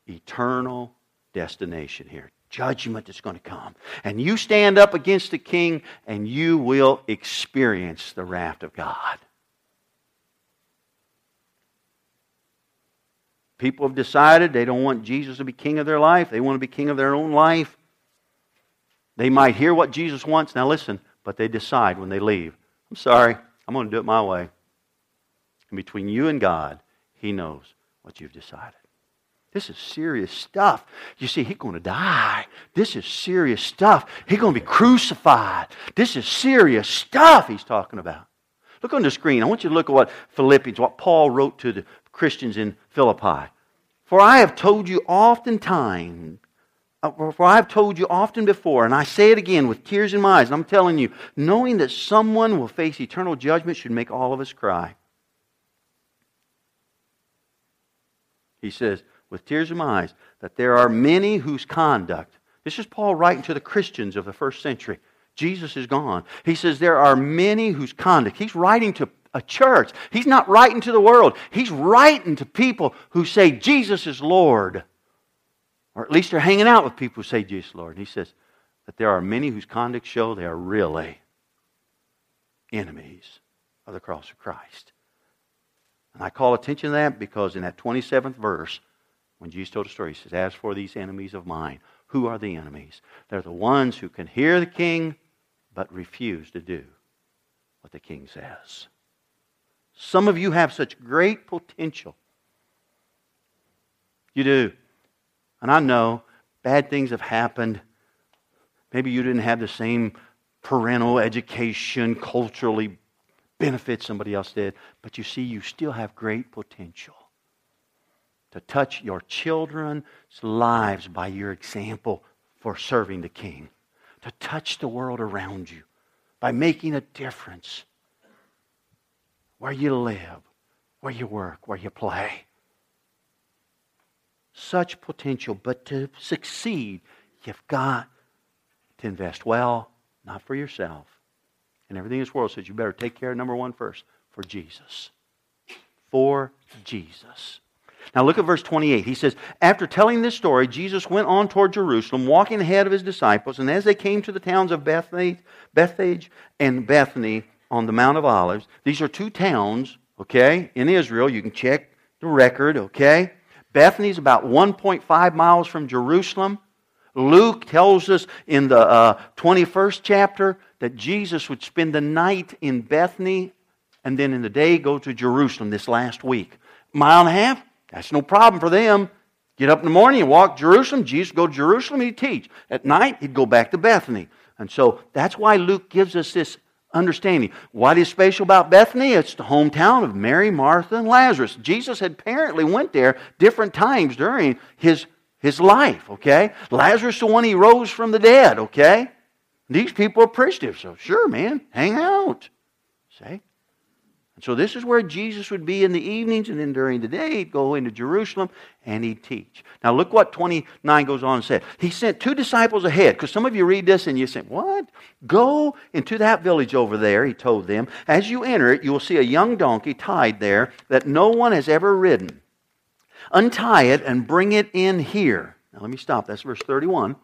eternal destination here. Judgment is going to come. And you stand up against the king, and you will experience the wrath of God. People have decided they don't want Jesus to be king of their life. They want to be king of their own life. They might hear what Jesus wants. Now listen, but they decide when they leave. I'm sorry, I'm going to do it my way. And between you and God, He knows what you've decided. This is serious stuff. You see, he's going to die. This is serious stuff. He's going to be crucified. This is serious stuff he's talking about. Look on the screen. I want you to look at what Philippians, what Paul wrote to the Christians in Philippi. For I have told you oftentimes, uh, for I have told you often before, and I say it again with tears in my eyes, I'm telling you, knowing that someone will face eternal judgment should make all of us cry. He says, with tears in my eyes, that there are many whose conduct, this is Paul writing to the Christians of the first century. Jesus is gone. He says, there are many whose conduct, he's writing to a church. He's not writing to the world. He's writing to people who say Jesus is Lord. Or at least they're hanging out with people who say Jesus is Lord. And he says that there are many whose conduct show they are really enemies of the cross of Christ. And I call attention to that because in that 27th verse, when Jesus told the story, he says, As for these enemies of mine, who are the enemies? They're the ones who can hear the king but refuse to do what the king says. Some of you have such great potential. You do. And I know bad things have happened. Maybe you didn't have the same parental education, culturally benefit somebody else did. But you see, you still have great potential to touch your children's lives by your example for serving the King, to touch the world around you by making a difference where you live, where you work, where you play. Such potential, but to succeed, you've got to invest well, not for yourself. And everything in this world says you better take care of number one first for Jesus. For Jesus. Now look at verse 28. He says, After telling this story, Jesus went on toward Jerusalem, walking ahead of his disciples. And as they came to the towns of Bethany, Bethphage and Bethany on the Mount of Olives, these are two towns, okay, in Israel. You can check the record, okay? Bethany is about 1.5 miles from Jerusalem. Luke tells us in the uh, 21st chapter that Jesus would spend the night in Bethany and then in the day go to Jerusalem this last week. Mile and a half, that's no problem for them. Get up in the morning and walk Jerusalem. Jesus go to Jerusalem he'd teach. At night, he'd go back to Bethany. And so that's why Luke gives us this understanding. What is special about Bethany? It's the hometown of Mary, Martha, and Lazarus. Jesus had apparently went there different times during his, his life, okay? Lazarus, the one he rose from the dead, okay? These people are appreciative, so sure, man, hang out. See? So this is where Jesus would be in the evenings, and then during the day, he'd go into Jerusalem and he'd teach. Now, look what 29 goes on and said. He sent two disciples ahead, because some of you read this and you say, What? Go into that village over there, he told them. As you enter it, you will see a young donkey tied there that no one has ever ridden. Untie it and bring it in here. Now, let me stop. That's verse 31.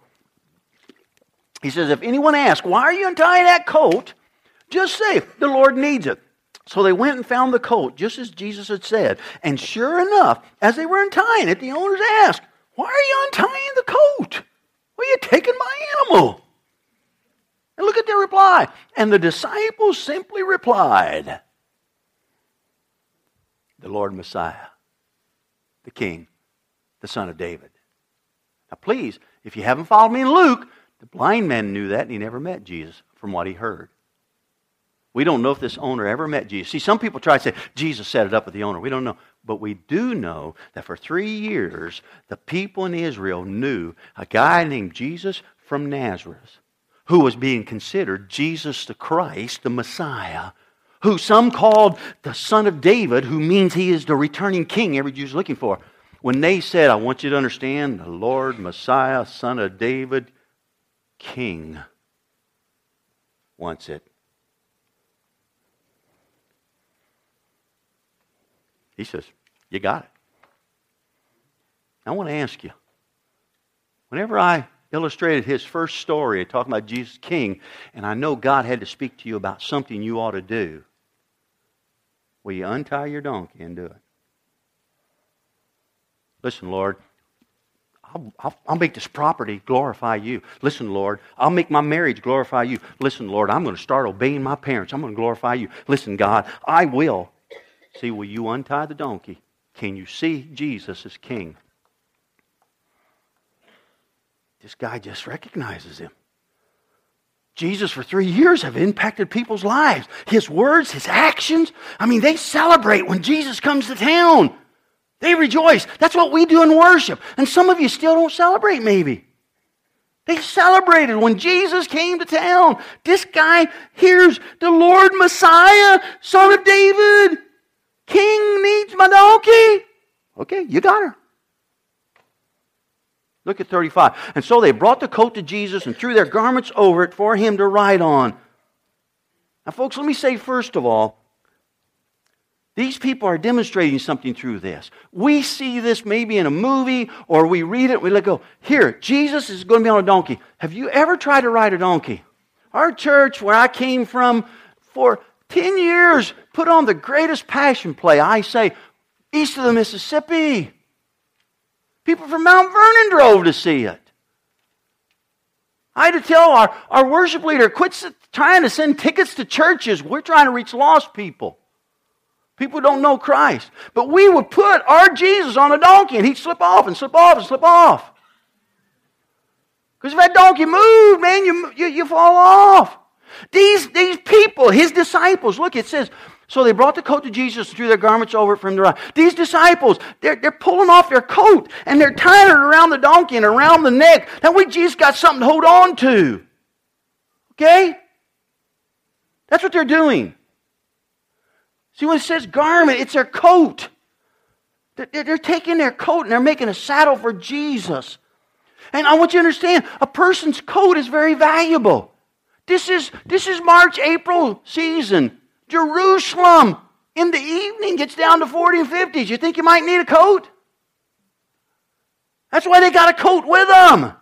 He says, If anyone asks, Why are you untying that coat? Just say, The Lord needs it. So they went and found the coat, just as Jesus had said. And sure enough, as they were untying it, the owners asked, Why are you untying the? Why are you taking my animal? And look at their reply. And the disciples simply replied, The Lord Messiah, the King, the Son of David. Now, please, if you haven't followed me in Luke, the blind man knew that and he never met Jesus from what he heard. We don't know if this owner ever met Jesus. See, some people try to say Jesus set it up with the owner. We don't know. But we do know that for three years, the people in Israel knew a guy named Jesus from Nazareth who was being considered Jesus the Christ, the Messiah, who some called the Son of David, who means he is the returning king every Jew's looking for. When they said, I want you to understand, the Lord, Messiah, Son of David, King, wants it. He says, You got it. I want to ask you whenever I illustrated his first story talking about Jesus King, and I know God had to speak to you about something you ought to do, will you untie your donkey and do it? Listen, Lord, I'll, I'll, I'll, make this property glorify you. Listen, Lord, I'll make my marriage glorify you. Listen, Lord, I'm going to start obeying my parents. I'm going to glorify you. Listen, God, I will. See, will you untie the donkey? Can you see Jesus as king? This guy just recognizes him. Jesus, for three years, have impacted people's lives. His words, his actions. I mean, they celebrate when Jesus comes to town. They rejoice. That's what we do in worship. And some of you still don't celebrate, maybe. They celebrated when Jesus came to town. This guy hears the Lord Messiah, son of David. King needs my donkey. Okay, you got her. Look at 35. And so they brought the coat to Jesus and threw their garments over it for him to ride on. Now, folks, let me say first of all, these people are demonstrating something through this. We see this maybe in a movie or we read it, we let go, here, Jesus is going to be on a donkey. Have you ever tried to ride a donkey? Our church, where I came from, for 10 years put on the greatest passion play, I say, east of the Mississippi. People from Mount Vernon drove to see it. I had to tell our, our worship leader, quit trying to send tickets to churches. We're trying to reach lost people. People don't know Christ. But we would put our Jesus on a donkey and he'd slip off and slip off and slip off. Because if that donkey moved, man, you, you, you fall off. These, these people, his disciples, look, it says, so they brought the coat to Jesus and threw their garments over it from the right. These disciples, they're, they're pulling off their coat and they're tying it around the donkey and around the neck. That way Jesus got something to hold on to. Okay? That's what they're doing. See, when it says garment, it's their coat. They're, they're taking their coat and they're making a saddle for Jesus. And I want you to understand a person's coat is very valuable. This is, this is March, April season. Jerusalem in the evening gets down to 40 and 50s. You think you might need a coat? That's why they got a coat with them.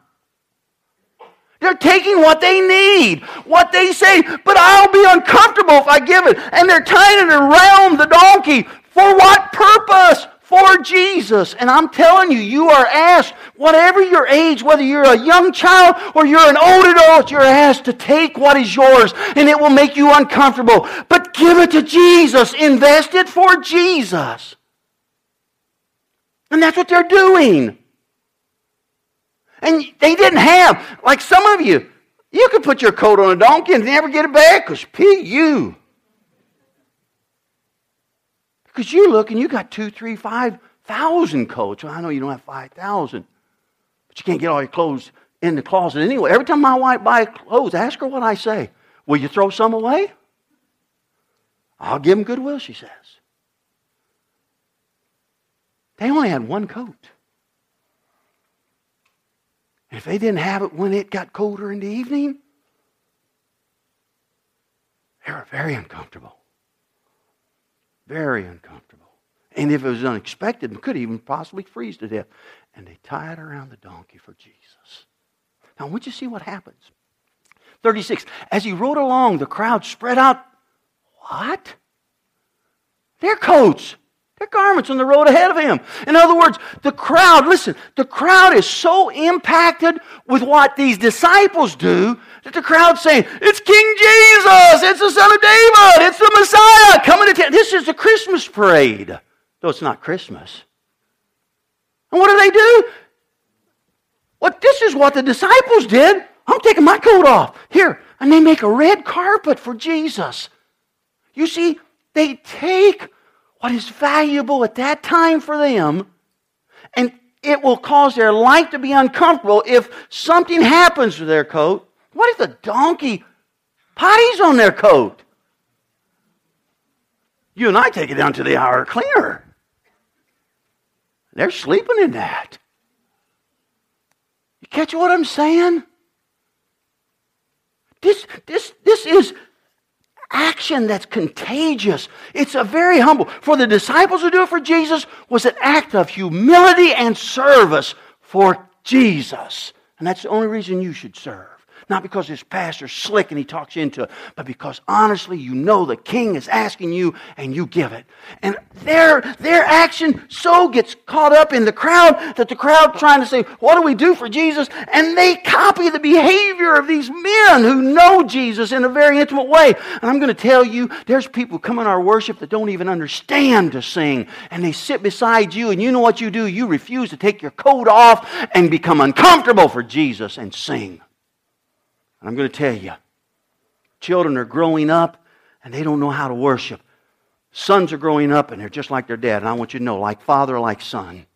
They're taking what they need, what they say, but I'll be uncomfortable if I give it. And they're tying it around the donkey. For what purpose? For Jesus. And I'm telling you, you are asked, whatever your age, whether you're a young child or you're an old adult, you're asked to take what is yours and it will make you uncomfortable. But give it to Jesus. Invest it for Jesus. And that's what they're doing. And they didn't have, like some of you, you could put your coat on a donkey and never get it back because P, you. Because you look and you got two, three, five thousand coats. Well, I know you don't have five thousand, but you can't get all your clothes in the closet anyway. Every time my wife buys clothes, ask her what I say. Will you throw some away? I'll give them goodwill, she says. They only had one coat. If they didn't have it when it got colder in the evening, they were very uncomfortable. Very uncomfortable. And if it was unexpected, could even possibly freeze to death. And they tie it around the donkey for Jesus. Now, I want you to see what happens. 36. As he rode along, the crowd spread out. What? Their coats, their garments on the road ahead of him. In other words, the crowd, listen, the crowd is so impacted with what these disciples do that the crowd's saying, It's King Jesus! It's the Son of David! It's the Messiah coming to town. This is the Christmas parade. Though it's not Christmas. And what do they do? What this is what the disciples did. I'm taking my coat off. Here. And they make a red carpet for Jesus. You see, they take what is valuable at that time for them and it will cause their life to be uncomfortable if something happens to their coat what if the donkey potties on their coat? You and I take it down to the hour cleaner. They're sleeping in that. You catch what I'm saying? This, this, this is action that's contagious. It's a very humble. For the disciples to do it for Jesus was an act of humility and service for Jesus. And that's the only reason you should serve. Not because his pastor's slick and he talks into it, but because honestly you know the king is asking you and you give it. And their, their action so gets caught up in the crowd that the crowd trying to say, what do we do for Jesus? And they copy the behavior of these men who know Jesus in a very intimate way. And I'm going to tell you, there's people come in our worship that don't even understand to sing. And they sit beside you and you know what you do? You refuse to take your coat off and become uncomfortable for Jesus and sing. I'm going to tell you children are growing up and they don't know how to worship. Sons are growing up and they're just like their dad. And I want you to know, like father, like son.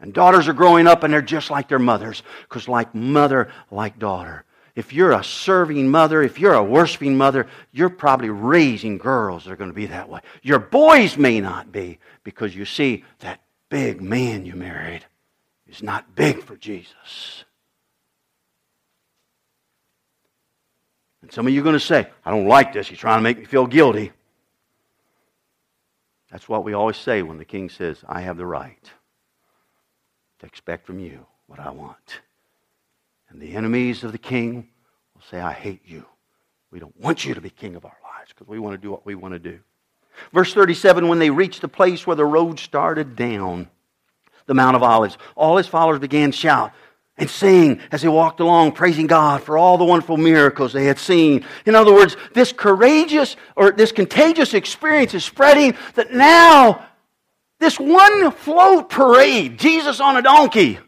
And daughters are growing up and they're just like their mothers, because like mother, like daughter. If you're a serving mother, if you're a worshiping mother, you're probably raising girls that are going to be that way. Your boys may not be, because you see, that big man you married is not big for Jesus. Some of you are going to say, I don't like this. He's trying to make me feel guilty. That's what we always say when the king says, I have the right to expect from you what I want. And the enemies of the king will say, I hate you. We don't want you to be king of our lives because we want to do what we want to do. Verse 37 when they reached the place where the road started down, the Mount of Olives, all his followers began to shout, and sing as they walked along, praising God for all the wonderful miracles they had seen. In other words, this courageous or this contagious experience is spreading that now this one float parade, Jesus on a donkey,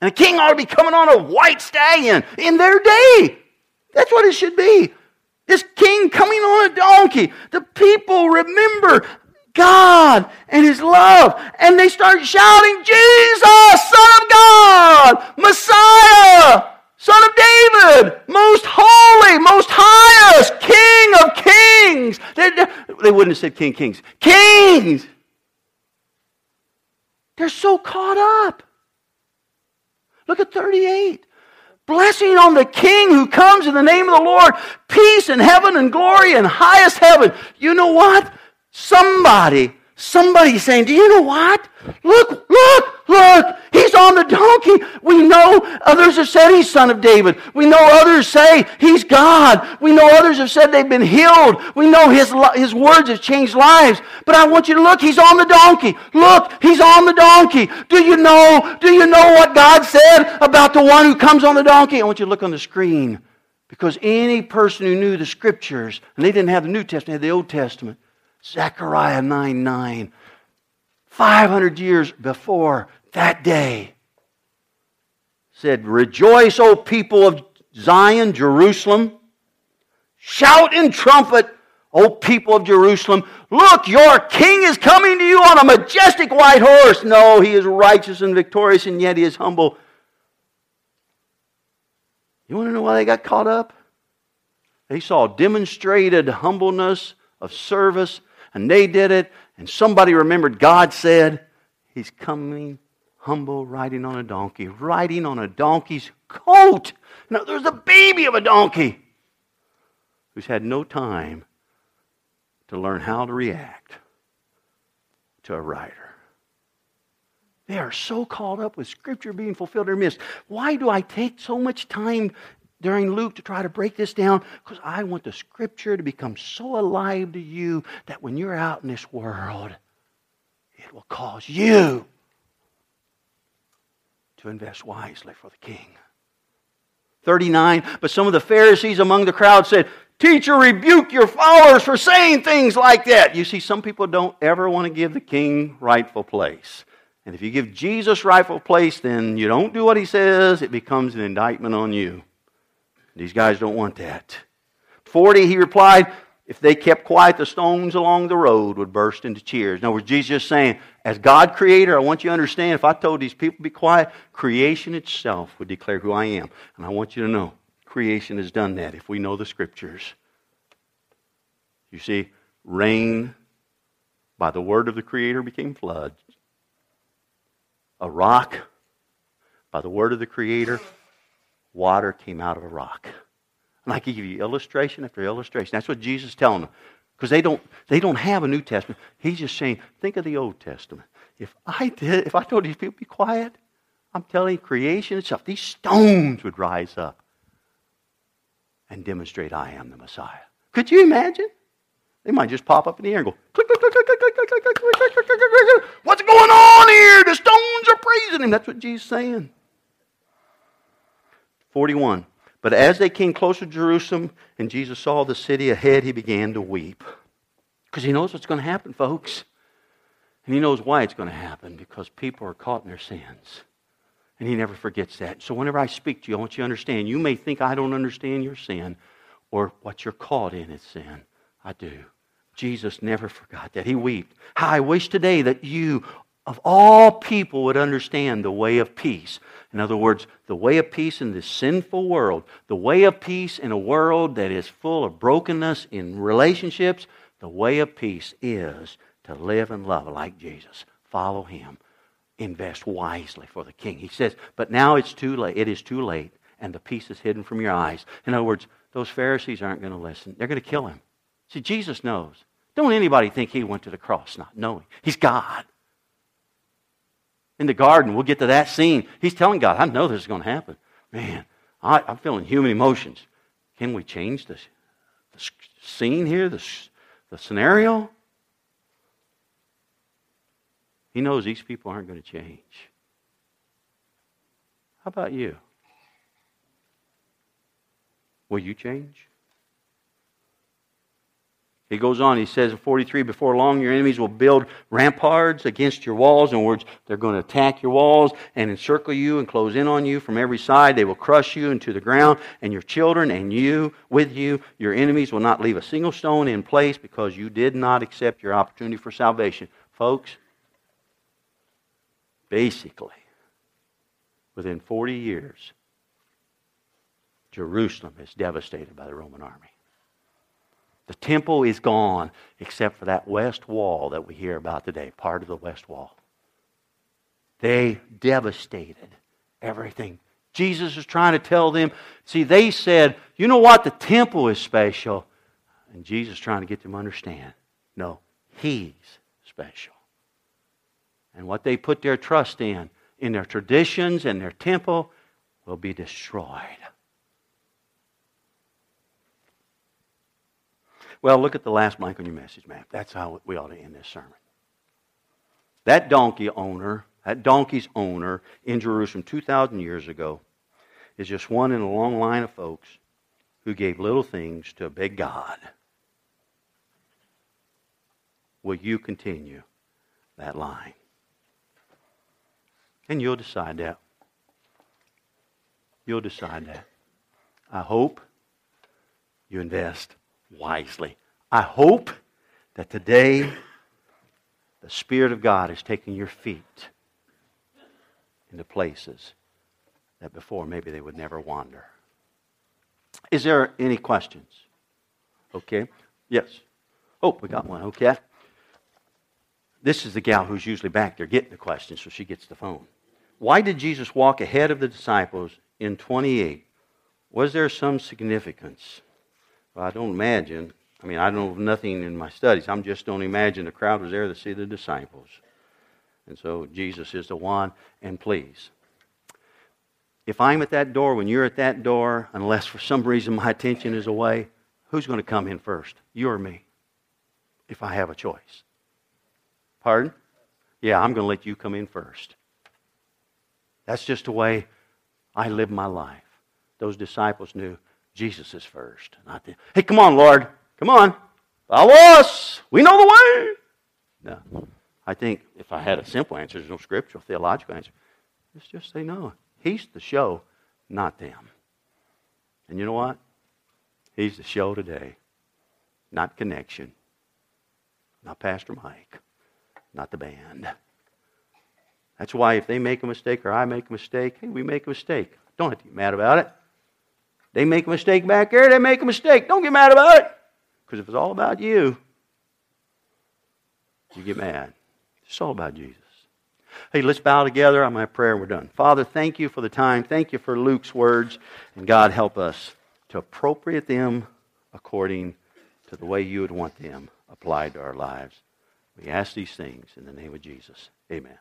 and a king ought to be coming on a white stallion in their day. That's what it should be. This king coming on a donkey. The people remember God and His love. And they start shouting, Jesus, Son of God, Messiah, Son of David, most holy, most highest, King of kings. They, they wouldn't have said King Kings. Kings! They're so caught up. Look at 38. Blessing on the King who comes in the name of the Lord. Peace in heaven and glory in highest heaven. You know what? Somebody, somebody saying, Do you know what? Look, look, look. He's on the donkey. We know others have said he's son of David. We know others say he's God. We know others have said they've been healed. We know his, his words have changed lives. But I want you to look. He's on the donkey. Look, he's on the donkey. Do you know, do you know what God said about the one who comes on the donkey? I want you to look on the screen. Because any person who knew the scriptures, and they didn't have the New Testament, they had the Old Testament. Zechariah 9 9. 500 years before that day said, Rejoice, O people of Zion, Jerusalem. Shout in trumpet, O people of Jerusalem. Look, your king is coming to you on a majestic white horse. No, he is righteous and victorious, and yet he is humble. You want to know why they got caught up? They saw demonstrated humbleness of service, and they did it, and somebody remembered God said, He's coming humble, riding on a donkey, riding on a donkey's coat. Now, there's a baby of a donkey who's had no time to learn how to react to a rider. They are so caught up with Scripture being fulfilled their midst. Why do I take so much time during Luke to try to break this down? Because I want the Scripture to become so alive to you that when you're out in this world, it will cause you to invest wisely for the king. 39. But some of the Pharisees among the crowd said, Teacher, rebuke your followers for saying things like that. You see, some people don't ever want to give the king rightful place. And if you give Jesus rightful place, then you don't do what he says, it becomes an indictment on you. These guys don't want that. 40, he replied, if they kept quiet, the stones along the road would burst into cheers. In other words, Jesus is saying, as God creator, I want you to understand if I told these people to be quiet, creation itself would declare who I am. And I want you to know, creation has done that if we know the scriptures. You see, rain by the word of the creator became floods. A rock by the word of the creator, water came out of a rock. And I can give you illustration after illustration. That's what Jesus is telling them. Because they don't, they don't have a New Testament. He's just saying, think of the Old Testament. If I did, if I told these people be quiet, I'm telling you, creation itself, these stones would rise up and demonstrate I am the Messiah. Could you imagine? They might just pop up in the air and go, click, click, click, click, click, click, click, click, click, click, click, click, click, click. What's going on here? The stones are praising him. That's what Jesus is saying. 41. But as they came closer to Jerusalem and Jesus saw the city ahead, he began to weep. Because he knows what's going to happen, folks. And he knows why it's going to happen because people are caught in their sins. And he never forgets that. So whenever I speak to you, I want you to understand you may think I don't understand your sin or what you're caught in is sin. I do. Jesus never forgot that. He wept. How I wish today that you, of all people, would understand the way of peace. In other words, the way of peace in this sinful world, the way of peace in a world that is full of brokenness in relationships, the way of peace is to live and love like Jesus. Follow him. Invest wisely for the king. He says, but now it's too late. It is too late, and the peace is hidden from your eyes. In other words, those Pharisees aren't going to listen. They're going to kill him. See, Jesus knows. Don't anybody think he went to the cross not knowing. He's God in the garden. We'll get to that scene. He's telling God, I know this is going to happen. Man, I, am feeling human emotions. Can we change the scene here, the scenario? He knows these people aren't going to change. How about you? Will you change? He goes on, he says in 43, before long your enemies will build ramparts against your walls. In other words, they're going to attack your walls and encircle you and close in on you from every side. They will crush you into the ground, and your children and you with you. Your enemies will not leave a single stone in place because you did not accept your opportunity for salvation. Folks, basically, within 40 years, Jerusalem is devastated by the Roman army. The temple is gone except for that west wall that we hear about today, part of the west wall. They devastated everything. Jesus is trying to tell them. See, they said, you know what? The temple is special. And Jesus is trying to get them to understand. No, He's special. And what they put their trust in, in their traditions and their temple, will be destroyed. Well, look at the last blank on your message map. That's how we ought to end this sermon. That donkey owner, that donkey's owner in Jerusalem 2,000 years ago, is just one in a long line of folks who gave little things to a big God. Will you continue that line? And you'll decide that. You'll decide that. I hope you invest wisely. I hope that today the Spirit of God is taking your feet into places that before maybe they would never wander. Is there any questions? Okay. Yes. Oh, we got one. Okay. This is the gal who's usually back there getting the questions, so she gets the phone. Why did Jesus walk ahead of the disciples in 28? Was there some significance? Well, I don't imagine. I mean, I know nothing in my studies. I'm just don't imagine the crowd was there to see the disciples. And so Jesus is the one. And please, if I'm at that door, when you're at that door, unless for some reason my attention is away, who's going to come in first? You or me? If I have a choice. Pardon? Yeah, I'm going to let you come in first. That's just the way I live my life. Those disciples knew Jesus is first, not them. Hey, come on, Lord. Come on. Follow us. We know the way. No. I think if I had a simple answer, there's no scriptural, theological answer. Let's just say no. He's the show, not them. And you know what? He's the show today, not connection, not Pastor Mike, not the band. That's why if they make a mistake or I make a mistake, hey, we make a mistake. Don't have to be mad about it. They make a mistake back there, they make a mistake. Don't get mad about it. Because if it's all about you, you get mad. It's all about Jesus. Hey, let's bow together. To have prayer we're done. Father, thank you for the time. Thank you for Luke's words. And God, help us to appropriate them according to the way you would want them applied to our lives. We ask these things in the name of Jesus. Amen.